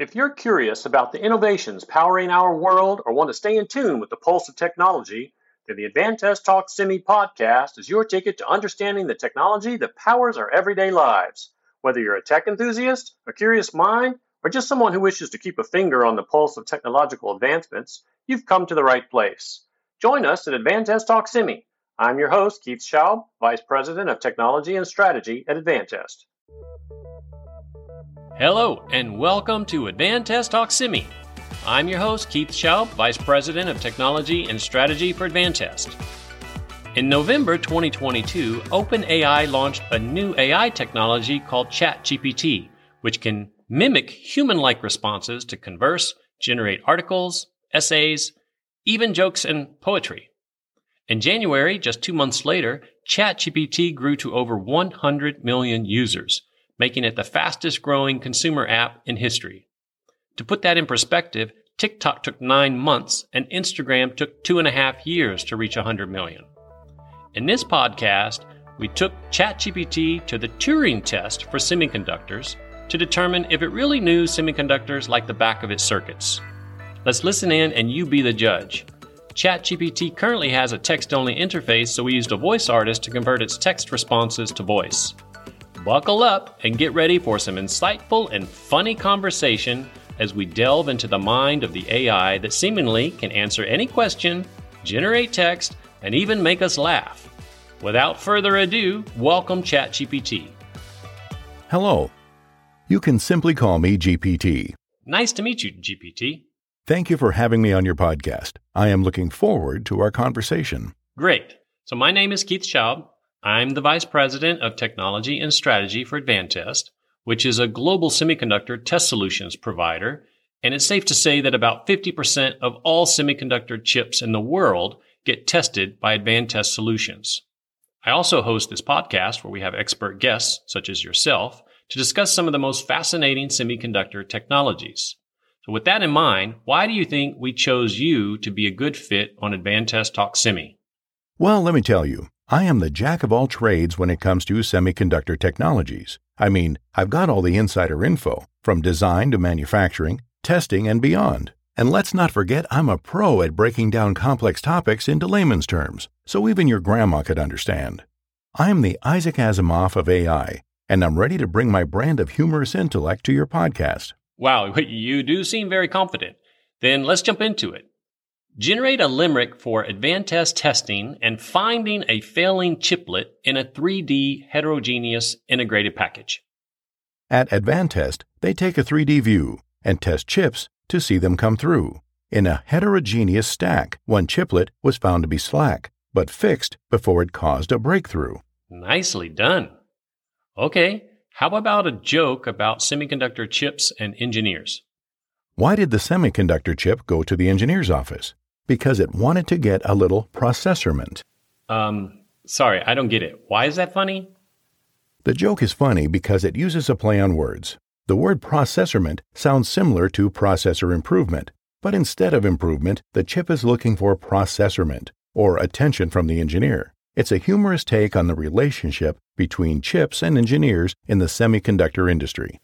If you're curious about the innovations powering our world or want to stay in tune with the pulse of technology, then the Advantest Talk Semi podcast is your ticket to understanding the technology that powers our everyday lives. Whether you're a tech enthusiast, a curious mind, or just someone who wishes to keep a finger on the pulse of technological advancements, you've come to the right place. Join us at Advantest Talk Semi. I'm your host, Keith Schaub, Vice President of Technology and Strategy at Advantest. Hello, and welcome to Advantest Talk Semi. I'm your host, Keith Schaub, Vice President of Technology and Strategy for Advantest. In November 2022, OpenAI launched a new AI technology called ChatGPT, which can mimic human like responses to converse, generate articles, essays, even jokes and poetry. In January, just two months later, ChatGPT grew to over 100 million users making it the fastest growing consumer app in history. To put that in perspective, TikTok took nine months and Instagram took two and a half years to reach 100 million. In this podcast, we took ChatGPT to the Turing test for semiconductors to determine if it really knew semiconductors like the back of its circuits. Let's listen in and you be the judge. ChatGPT currently has a text only interface, so we used a voice artist to convert its text responses to voice. Buckle up and get ready for some insightful and funny conversation as we delve into the mind of the AI that seemingly can answer any question, generate text, and even make us laugh. Without further ado, welcome ChatGPT. Hello. You can simply call me GPT. Nice to meet you, GPT. Thank you for having me on your podcast. I am looking forward to our conversation. Great. So, my name is Keith Schaub. I'm the Vice President of Technology and Strategy for Advantest, which is a global semiconductor test solutions provider. And it's safe to say that about 50% of all semiconductor chips in the world get tested by Advantest Solutions. I also host this podcast where we have expert guests, such as yourself, to discuss some of the most fascinating semiconductor technologies. So with that in mind, why do you think we chose you to be a good fit on Advantest Talk Semi? Well, let me tell you, I am the jack of all trades when it comes to semiconductor technologies. I mean, I've got all the insider info, from design to manufacturing, testing, and beyond. And let's not forget, I'm a pro at breaking down complex topics into layman's terms, so even your grandma could understand. I am the Isaac Asimov of AI, and I'm ready to bring my brand of humorous intellect to your podcast. Wow, you do seem very confident. Then let's jump into it. Generate a limerick for Advantest testing and finding a failing chiplet in a 3D heterogeneous integrated package. At Advantest, they take a 3D view and test chips to see them come through. In a heterogeneous stack, one chiplet was found to be slack, but fixed before it caused a breakthrough. Nicely done. Okay, how about a joke about semiconductor chips and engineers? Why did the semiconductor chip go to the engineer's office? Because it wanted to get a little processorment. Um, sorry, I don't get it. Why is that funny? The joke is funny because it uses a play on words. The word processorment sounds similar to processor improvement, but instead of improvement, the chip is looking for processorment, or attention from the engineer. It's a humorous take on the relationship between chips and engineers in the semiconductor industry.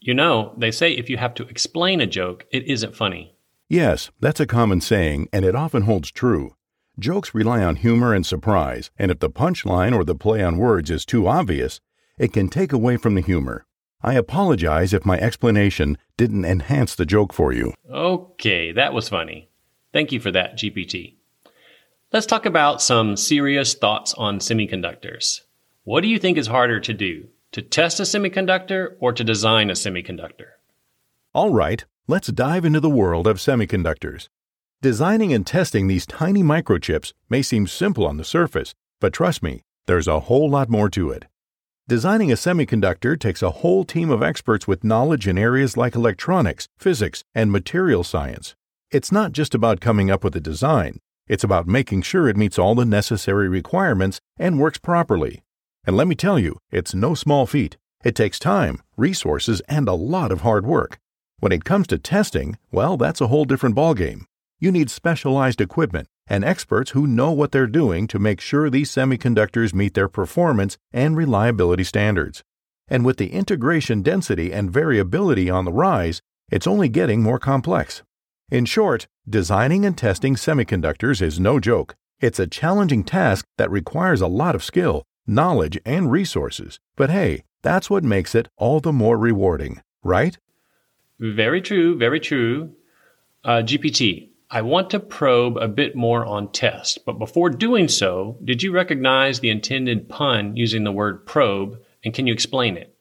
You know, they say if you have to explain a joke, it isn't funny. Yes, that's a common saying, and it often holds true. Jokes rely on humor and surprise, and if the punchline or the play on words is too obvious, it can take away from the humor. I apologize if my explanation didn't enhance the joke for you. Okay, that was funny. Thank you for that, GPT. Let's talk about some serious thoughts on semiconductors. What do you think is harder to do, to test a semiconductor or to design a semiconductor? All right, Let's dive into the world of semiconductors. Designing and testing these tiny microchips may seem simple on the surface, but trust me, there's a whole lot more to it. Designing a semiconductor takes a whole team of experts with knowledge in areas like electronics, physics, and material science. It's not just about coming up with a design, it's about making sure it meets all the necessary requirements and works properly. And let me tell you, it's no small feat. It takes time, resources, and a lot of hard work. When it comes to testing, well, that's a whole different ballgame. You need specialized equipment and experts who know what they're doing to make sure these semiconductors meet their performance and reliability standards. And with the integration density and variability on the rise, It's only getting more complex. In short, designing and testing semiconductors is no joke. It's a challenging task that requires a lot of skill, knowledge, and resources. But hey, that's what makes it all the more rewarding, right? Very true, very true. Uh, GPT, I want to probe a bit more on test, but before doing so, did you recognize the intended pun using the word probe, and can you explain it?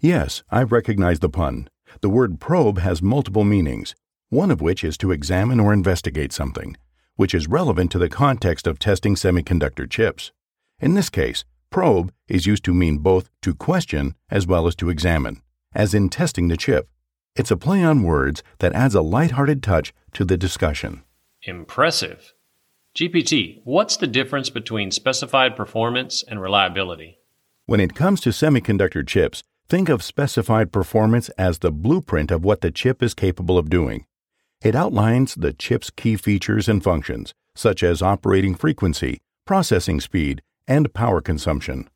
Yes, I recognize the pun. The word probe has multiple meanings, one of which is to examine or investigate something, which is relevant to the context of testing semiconductor chips. In this case, probe is used to mean both to question as well as to examine, as in testing the chip. It's a play on words that adds a light-hearted touch to the discussion. Impressive. GPT, what's the difference between specified performance and reliability? When it comes to semiconductor chips, think of specified performance as the blueprint of what the chip is capable of doing. It outlines the chip's key features and functions, such as operating frequency, processing speed, and power consumption.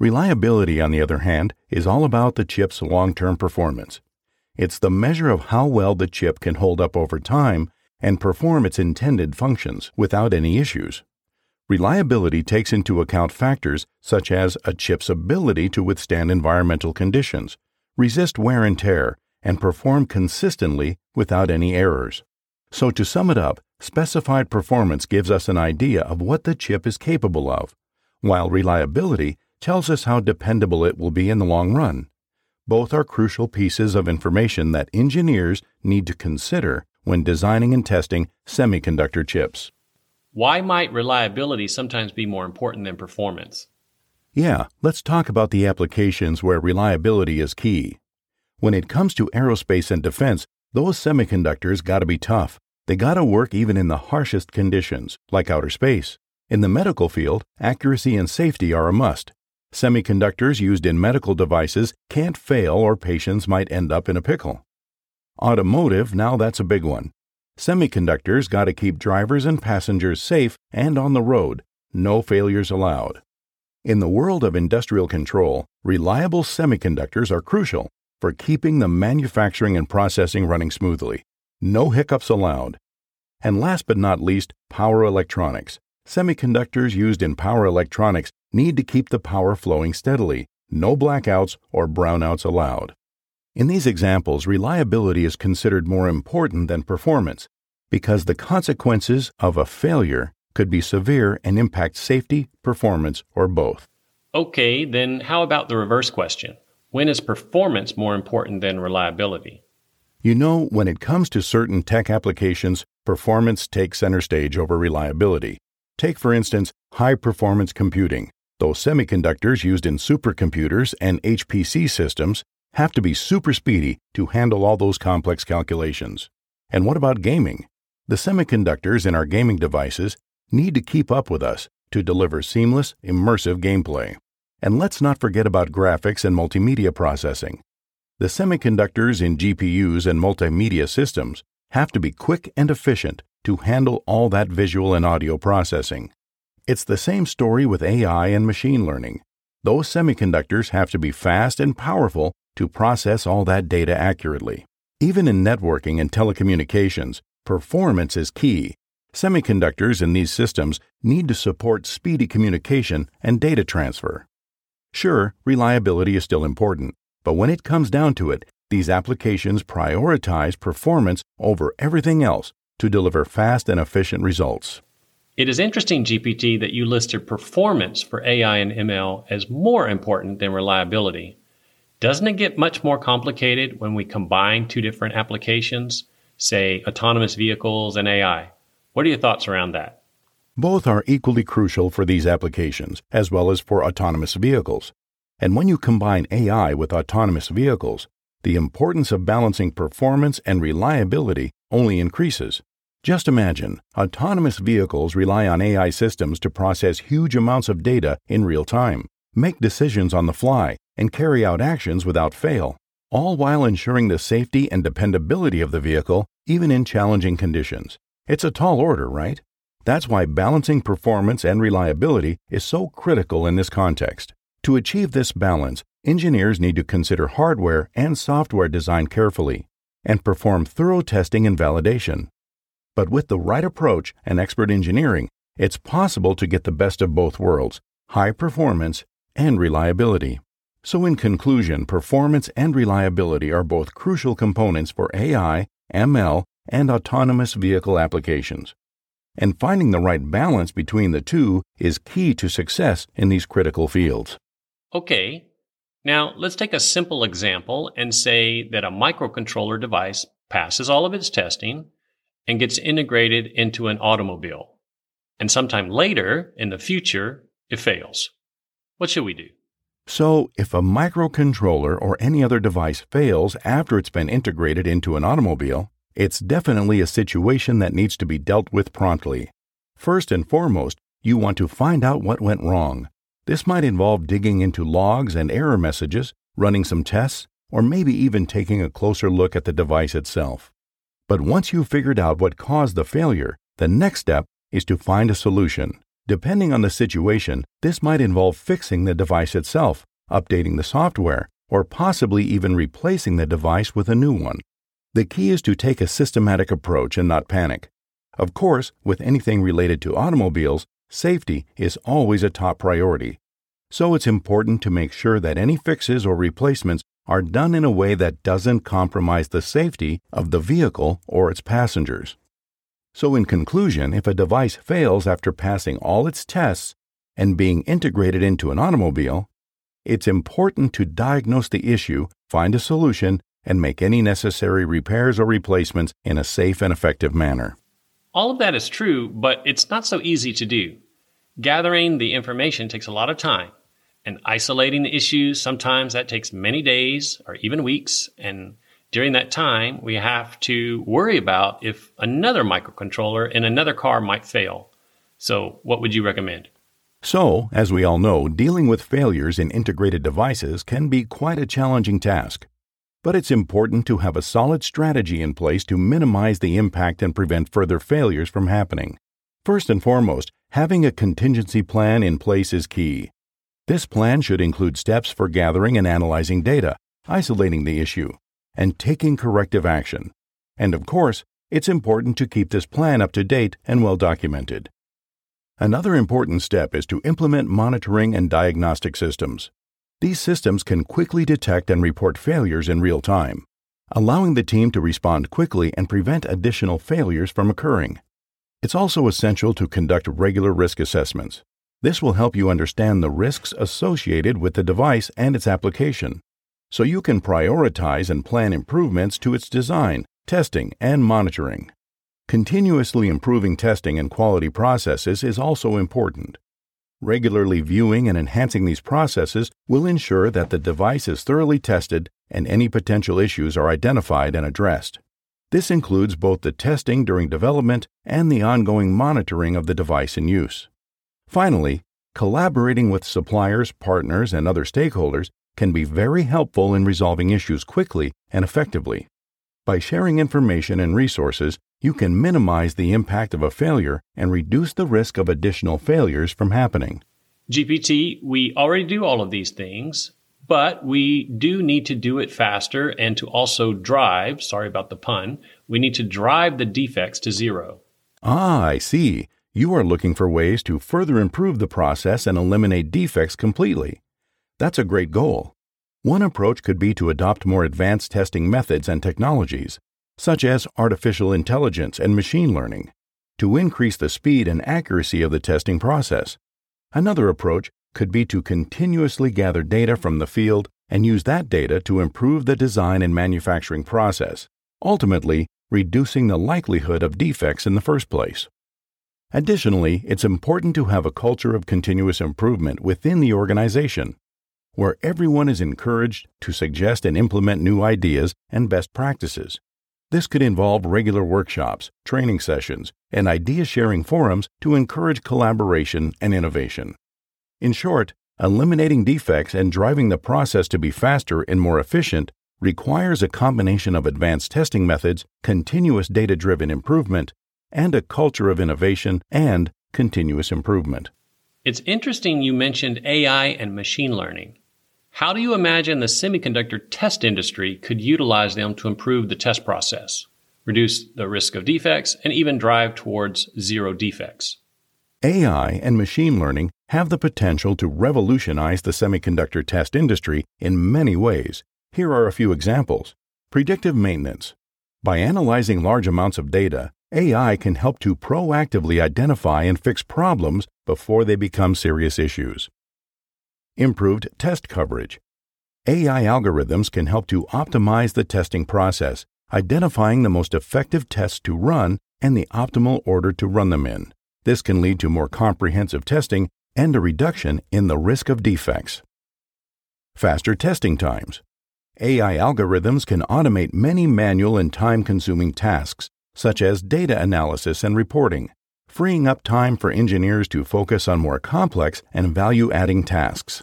Reliability, on the other hand, is all about the chip's long term performance. It's the measure of how well the chip can hold up over time and perform its intended functions without any issues. Reliability takes into account factors such as a chip's ability to withstand environmental conditions, resist wear and tear, and perform consistently without any errors. So, to sum it up, specified performance gives us an idea of what the chip is capable of, while reliability tells us how dependable it will be in the long run. Both are crucial pieces of information that engineers need to consider when designing and testing semiconductor chips. Why might reliability sometimes be more important than performance? Yeah, let's talk about the applications where reliability is key. When it comes to aerospace and defense, those semiconductors gotta be tough. They gotta work even in the harshest conditions, like outer space. In the medical field, accuracy and safety are a must. Semiconductors used in medical devices can't fail or patients might end up in a pickle. Automotive, now that's a big one. Semiconductors gotta keep drivers and passengers safe and on the road. No failures allowed. In the world of industrial control, reliable semiconductors are crucial for keeping the manufacturing and processing running smoothly. No hiccups allowed. And last but not least, power electronics. Semiconductors used in power electronics need to keep the power flowing steadily. No blackouts or brownouts allowed. In these examples, reliability is considered more important than performance because the consequences of a failure could be severe and impact safety, performance, or both. Okay, then how about the reverse question? When is performance more important than reliability? You know, when it comes to certain tech applications, performance takes center stage over reliability. Take, for instance, high performance computing. Those semiconductors used in supercomputers and HPC systems have to be super speedy to handle all those complex calculations. And what about gaming? The semiconductors in our gaming devices need to keep up with us to deliver seamless, immersive gameplay. And let's not forget about graphics and multimedia processing. The semiconductors in GPUs and multimedia systems have to be quick and efficient to handle all that visual and audio processing. It's the same story with AI and machine learning. Those semiconductors have to be fast and powerful to process all that data accurately. Even in networking and telecommunications, performance is key. Semiconductors in these systems need to support speedy communication and data transfer. Sure, reliability is still important, but when it comes down to it, these applications prioritize performance over everything else to deliver fast and efficient results. It is interesting, GPT, that you listed performance for AI and ML as more important than reliability. Doesn't it get much more complicated when we combine two different applications, say autonomous vehicles and AI? What are your thoughts around that? Both are equally crucial for these applications, as well as for autonomous vehicles. And when you combine AI with autonomous vehicles, the importance of balancing performance and reliability only increases. Just imagine autonomous vehicles rely on AI systems to process huge amounts of data in real time, make decisions on the fly, and carry out actions without fail, all while ensuring the safety and dependability of the vehicle even in challenging conditions. It's a tall order, right? That's why balancing performance and reliability is so critical in this context. To achieve this balance, engineers need to consider hardware and software design carefully. and perform thorough testing and validation. But with the right approach and expert engineering, it's possible to get the best of both worlds high performance and reliability. So, in conclusion, performance and reliability are both crucial components for AI, ML, and autonomous vehicle applications. And finding the right balance between the two is key to success in these critical fields. Okay, now let's take a simple example and say that a microcontroller device passes all of its testing and gets integrated into an automobile. And sometime later in the future, it fails. What should we do? So, if a microcontroller or any other device fails after it's been integrated into an automobile, it's definitely a situation that needs to be dealt with promptly. First and foremost, you want to find out what went wrong. This might involve digging into logs and error messages, running some tests, or maybe even taking a closer look at the device itself. But once you've figured out what caused the failure, the next step is to find a solution. Depending on the situation, this might involve fixing the device itself, updating the software, or possibly even replacing the device with a new one. The key is to take a systematic approach and not panic. Of course, with anything related to automobiles, safety is always a top priority. So it's important to make sure that any fixes or replacements are done in a way that doesn't compromise the safety of the vehicle or its passengers. So, in conclusion, if a device fails after passing all its tests and being integrated into an automobile, it's important to diagnose the issue, find a solution, and make any necessary repairs or replacements in a safe and effective manner. All of that is true, but it's not so easy to do. Gathering the information takes a lot of time, and isolating the issues, sometimes that takes many days or even weeks, and during that time, we have to worry about if another microcontroller in another car might fail. So, what would you recommend? So, as we all know, dealing with failures in integrated devices can be quite a challenging task. But it's important to have a solid strategy in place to minimize the impact and prevent further failures from happening. First and foremost, having a contingency plan in place is key. This plan should include steps for gathering and analyzing data, isolating the issue, and taking corrective action. And of course, it's important to keep this plan up to date and well documented. Another important step is to implement monitoring and diagnostic systems. These systems can quickly detect and report failures in real time, allowing the team to respond quickly and prevent additional failures from occurring. It's also essential to conduct regular risk assessments. This will help you understand the risks associated with the device and its application, so you can prioritize and plan improvements to its design, testing, and monitoring. Continuously improving testing and quality processes is also important. Regularly viewing and enhancing these processes will ensure that the device is thoroughly tested and any potential issues are identified and addressed. This includes both the testing during development and the ongoing monitoring of the device in use. Finally, collaborating with suppliers, partners, and other stakeholders can be very helpful in resolving issues quickly and effectively. By sharing information and resources, you can minimize the impact of a failure and reduce the risk of additional failures from happening. GPT, we already do all of these things, but we do need to do it faster and to also drive, sorry about the pun, we need to drive the defects to zero. Ah, I see. You are looking for ways to further improve the process and eliminate defects completely. That's a great goal. One approach could be to adopt more advanced testing methods and technologies, such as artificial intelligence and machine learning, to increase the speed and accuracy of the testing process. Another approach could be to continuously gather data from the field and use that data to improve the design and manufacturing process, ultimately, reducing the likelihood of defects in the first place. Additionally, it's important to have a culture of continuous improvement within the organization, where everyone is encouraged to suggest and implement new ideas and best practices. This could involve regular workshops, training sessions, and idea sharing forums to encourage collaboration and innovation. In short, eliminating defects and driving the process to be faster and more efficient requires a combination of advanced testing methods, continuous data driven improvement, and a culture of innovation and continuous improvement. It's interesting you mentioned AI and machine learning. How do you imagine the semiconductor test industry could utilize them to improve the test process, reduce the risk of defects, and even drive towards zero defects? AI and machine learning have the potential to revolutionize the semiconductor test industry in many ways. Here are a few examples. Predictive maintenance. By analyzing large amounts of data, AI can help to proactively identify and fix problems before they become serious issues. Improved test coverage. AI algorithms can help to optimize the testing process, identifying the most effective tests to run and the optimal order to run them in. This can lead to more comprehensive testing and a reduction in the risk of defects. Faster testing times. AI algorithms can automate many manual and time consuming tasks, such as data analysis and reporting, freeing up time for engineers to focus on more complex and value adding tasks.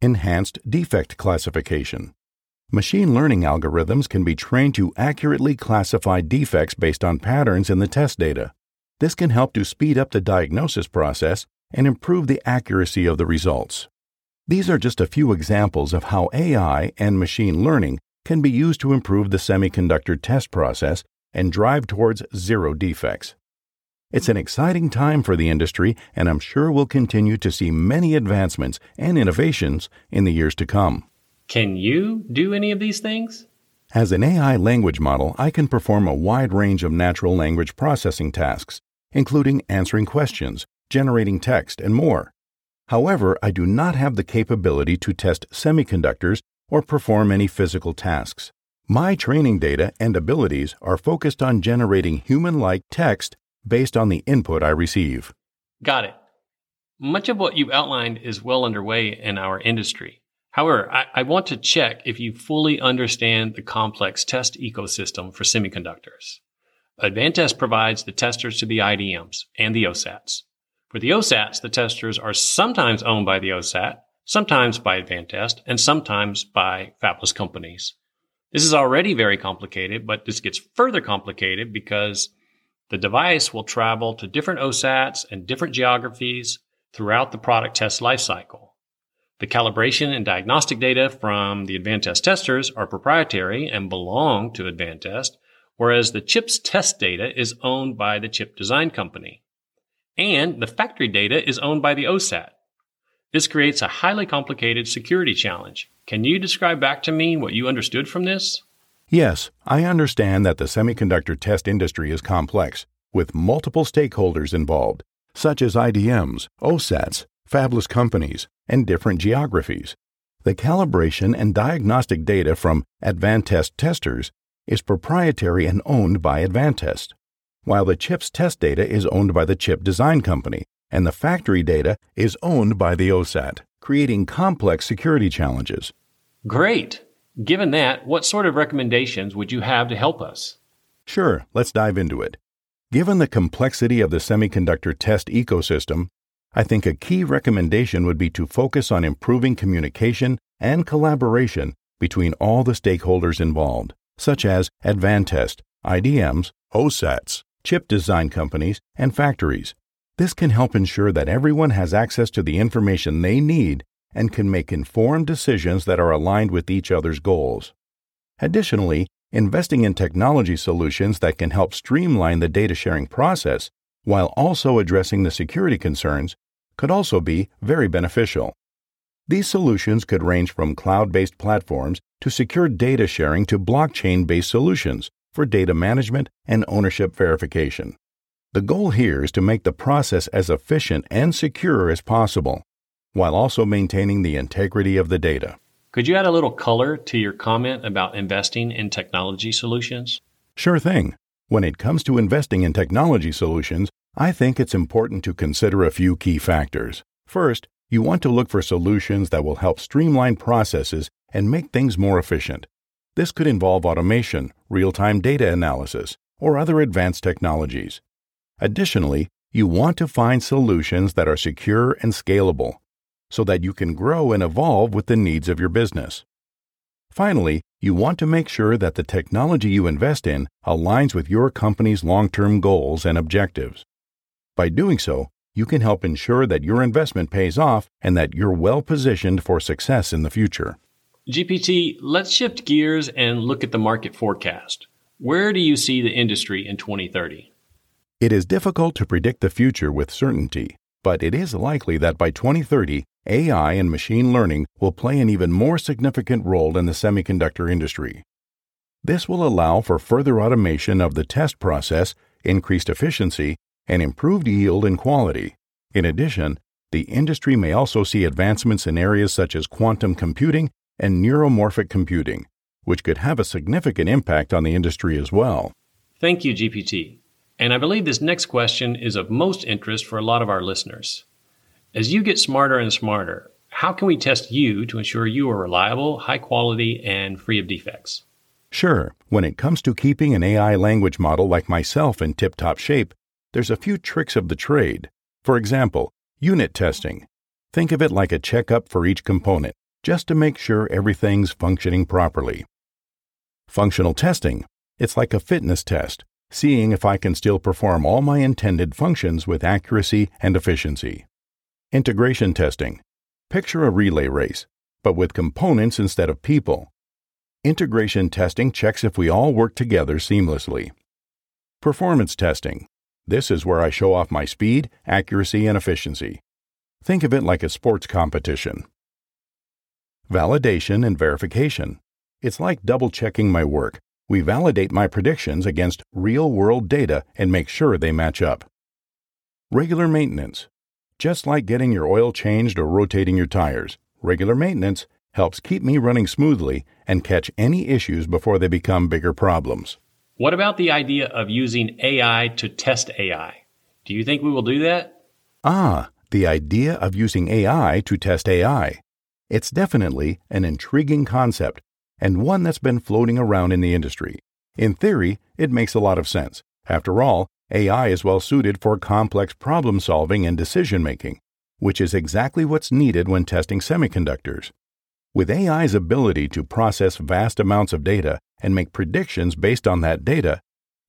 Enhanced defect classification. Machine learning algorithms can be trained to accurately classify defects based on patterns in the test data. This can help to speed up the diagnosis process and improve the accuracy of the results. These are just a few examples of how AI and machine learning can be used to improve the semiconductor test process and drive towards zero defects. It's an exciting time for the industry, and I'm sure we'll continue to see many advancements and innovations in the years to come. Can you do any of these things? As an AI language model, I can perform a wide range of natural language processing tasks, including answering questions, generating text, and more. However, I do not have the capability to test semiconductors or perform any physical tasks. My training data and abilities are focused on generating human like text based on the input I receive. Got it. Much of what you've outlined is well underway in our industry. However, I, I, want to check if you fully understand the complex test ecosystem for semiconductors. Advantest provides the testers to the IDMs and the OSATs. For the OSATs, the testers are sometimes owned by the OSAT, sometimes by Advantest, and sometimes by fabless companies. This is already very complicated, but this gets further complicated because the device will travel to different OSATs and different geographies throughout the product test lifecycle. The calibration and diagnostic data from the Advantest testers are proprietary and belong to Advantest, whereas the chip's test data is owned by the chip design company. And the factory data is owned by the OSAT. This creates a highly complicated security challenge. Can you describe back to me what you understood from this? Yes, I understand that the semiconductor test industry is complex, with multiple stakeholders involved, such as IDMs, OSATs, fabless companies, and different geographies. The calibration and diagnostic data from Advantest testers is proprietary and owned by Advantest, while the chip's test data is owned by the chip design company, and the factory data is owned by the OSAT, creating complex security challenges. Great! Given that, what sort of recommendations would you have to help us? Sure, let's dive into it. Given the complexity of the semiconductor test ecosystem, I think a key recommendation would be to focus on improving communication and collaboration between all the stakeholders involved, such as Advantest, IDMs, OSATs, chip design companies, and factories. This can help ensure that everyone has access to the information they need and can make informed decisions that are aligned with each other's goals. Additionally, investing in technology solutions that can help streamline the data sharing process while also addressing the security concerns could also be very beneficial. These solutions could range from cloud based platforms to secure data sharing to blockchain based solutions for data management and ownership verification. The goal here is to make the process as efficient and secure as possible while also maintaining the integrity of the data. Could you add a little color to your comment about investing in technology solutions? Sure thing. When it comes to investing in technology solutions, I think it's important to consider a few key factors. First, you want to look for solutions that will help streamline processes and make things more efficient. This could involve automation, real time data analysis, or other advanced technologies. Additionally, you want to find solutions that are secure and scalable, so that you can grow and evolve with the needs of your business. Finally, you want to make sure that the technology you invest in aligns with your company's long term goals and objectives. By doing so, you can help ensure that your investment pays off and that you're well positioned for success in the future. GPT, let's shift gears and look at the market forecast. Where do you see the industry in 2030? It is difficult to predict the future with certainty, but it is likely that by 2030, AI and machine learning will play an even more significant role in the semiconductor industry. This will allow for further automation of the test process, increased efficiency, and improved yield and quality. In addition, the industry may also see advancements in areas such as quantum computing and neuromorphic computing, which could have a significant impact on the industry as well. Thank you, GPT. And I believe this next question is of most interest for a lot of our listeners. As you get smarter and smarter, how can we test you to ensure you are reliable, high quality, and free of defects? Sure, when it comes to keeping an AI language model like myself in tip top shape, there's a few tricks of the trade. For example, unit testing. Think of it like a checkup for each component, just to make sure everything's functioning properly. Functional testing. It's like a fitness test, seeing if I can still perform all my intended functions with accuracy and efficiency. Integration testing. Picture a relay race, but with components instead of people. Integration testing checks if we all work together seamlessly. Performance testing. This is where I show off my speed, accuracy, and efficiency. Think of it like a sports competition. Validation and verification. It's like double checking my work. We validate my predictions against real world data and make sure they match up. Regular maintenance. Just like getting your oil changed or rotating your tires, regular maintenance helps keep me running smoothly and catch any issues before they become bigger problems. What about the idea of using AI to test AI? Do you think we will do that? Ah, the idea of using AI to test AI. It's definitely an intriguing concept and one that's been floating around in the industry. In theory, it makes a lot of sense. After all, AI is well suited for complex problem solving and decision making, which is exactly what's needed when testing semiconductors. With AI's ability to process vast amounts of data and make predictions based on that data,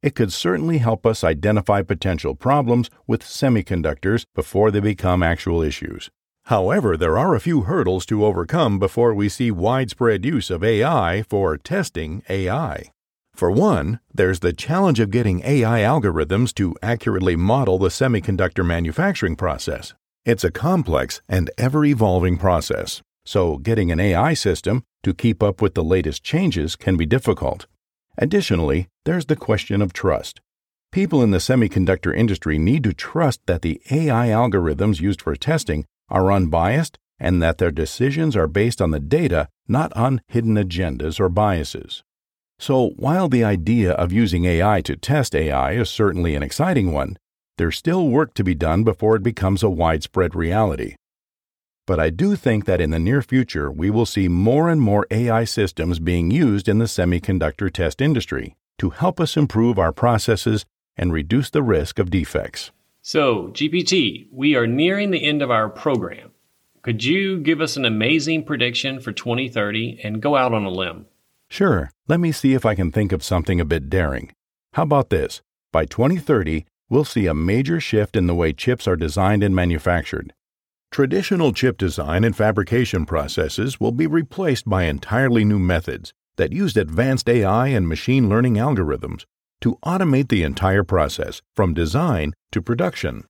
it could certainly help us identify potential problems with semiconductors before they become actual issues. However, there are a few hurdles to overcome before we see widespread use of AI for testing AI. For one, there's the challenge of getting AI algorithms to accurately model the semiconductor manufacturing process. It's a complex and ever evolving process, so getting an AI system to keep up with the latest changes can be difficult. Additionally, there's the question of trust. People in the semiconductor industry need to trust that the AI algorithms used for testing are unbiased and that their decisions are based on the data, not on hidden agendas or biases. So, while the idea of using AI to test AI is certainly an exciting one, there's still work to be done before it becomes a widespread reality. But I do think that in the near future, we will see more and more AI systems being used in the semiconductor test industry to help us improve our processes and reduce the risk of defects. So, GPT, we are nearing the end of our program. Could you give us an amazing prediction for 2030 and go out on a limb? Sure, let me see if I can think of something a bit daring. How about this? By 2030, we'll see a major shift in the way chips are designed and manufactured. Traditional chip design and fabrication processes will be replaced by entirely new methods that use advanced AI and machine learning algorithms to automate the entire process from design to production.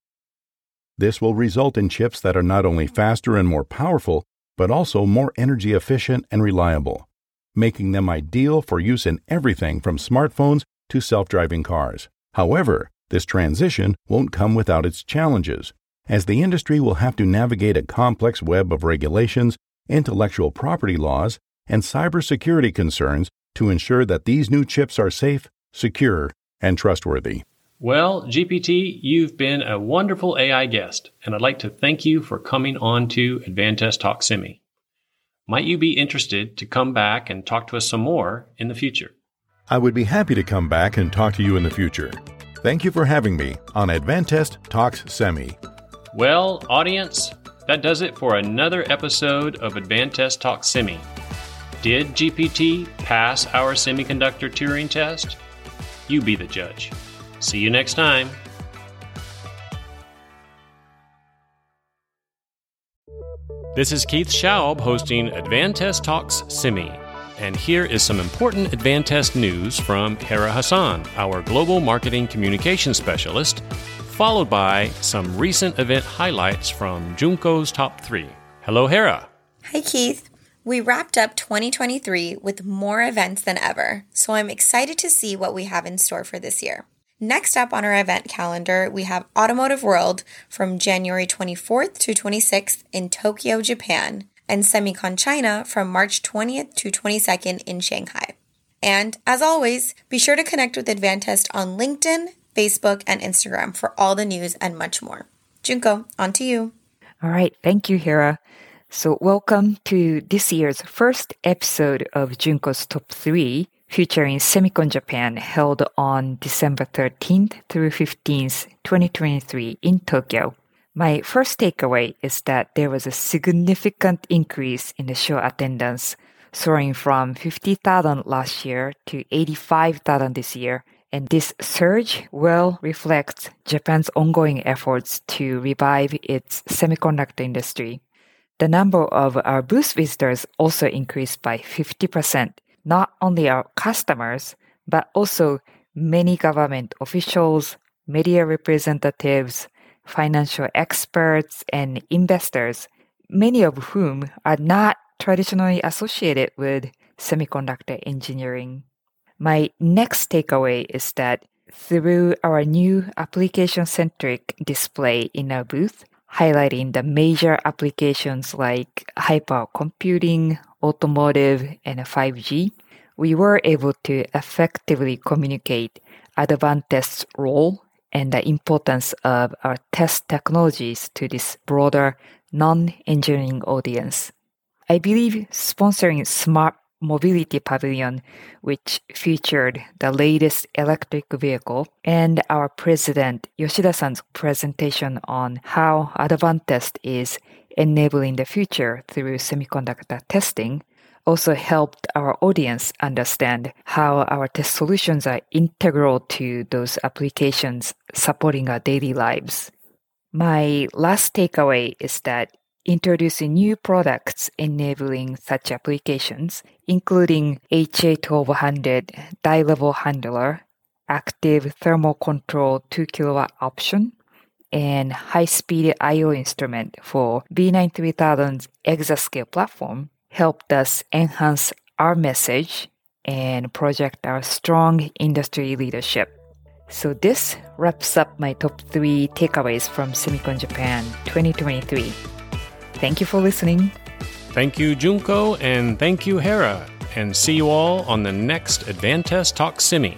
This will result in chips that are not only faster and more powerful, but also more energy efficient and reliable, making them ideal for use in everything from smartphones to self driving cars. However, this transition won't come without its challenges as the industry will have to navigate a complex web of regulations, intellectual property laws, and cybersecurity concerns to ensure that these new chips are safe, secure, and trustworthy. Well, GPT, you've been a wonderful AI guest, and I'd like to thank you for coming on to Advantest Talk Semi. Might you be interested to come back and talk to us some more in the future? I would be happy to come back and talk to you in the future. Thank you for having me on Advantest Talks Semi. Well, audience, that does it for another episode of Advantest Talk Semi. Did GPT pass our semiconductor Turing test? You be the judge. See you next time. This is Keith Schaub hosting Advantest Talks Semi. And here is some important Advantest news from Hera Hassan, our global marketing communication specialist, followed by some recent event highlights from Junko's Top 3. Hello, Hera. Hi, Keith. We wrapped up 2023 with more events than ever, so I'm excited to see what we have in store for this year. Next up on our event calendar, we have Automotive World from January 24th to 26th in Tokyo, Japan, and Semicon China from March 20th to 22nd in Shanghai. And as always, be sure to connect with Advantest on LinkedIn, Facebook, and Instagram for all the news and much more. Junko, on to you. All right. Thank you, Hera. So, welcome to this year's first episode of Junko's Top 3 featuring Semicon Japan held on December 13th through 15th, 2023 in Tokyo. My first takeaway is that there was a significant increase in the show attendance, soaring from 50,000 last year to 85,000 this year. And this surge well reflects Japan's ongoing efforts to revive its semiconductor industry. The number of our booth visitors also increased by 50%, not only our customers, but also many government officials, media representatives, financial experts, and investors, many of whom are not traditionally associated with semiconductor engineering. My next takeaway is that through our new application centric display in our booth, highlighting the major applications like hypercomputing, automotive, and 5G, we were able to effectively communicate Advantest's role and the importance of our test technologies to this broader non-engineering audience. I believe sponsoring Smart Mobility Pavilion, which featured the latest electric vehicle, and our president Yoshida-san's presentation on how Advantest is enabling the future through semiconductor testing also helped our audience understand how our test solutions are integral to those applications supporting our daily lives. My last takeaway is that introducing new products enabling such applications, including HA1200 die level handler, active thermal control 2 kilowatt option, and high speed I/O instrument for V93000's exascale platform helped us enhance our message and project our strong industry leadership. So this wraps up my top three takeaways from Semicon Japan 2023. Thank you for listening. Thank you, Junko, and thank you, Hera. And see you all on the next Advantest Talk Semi.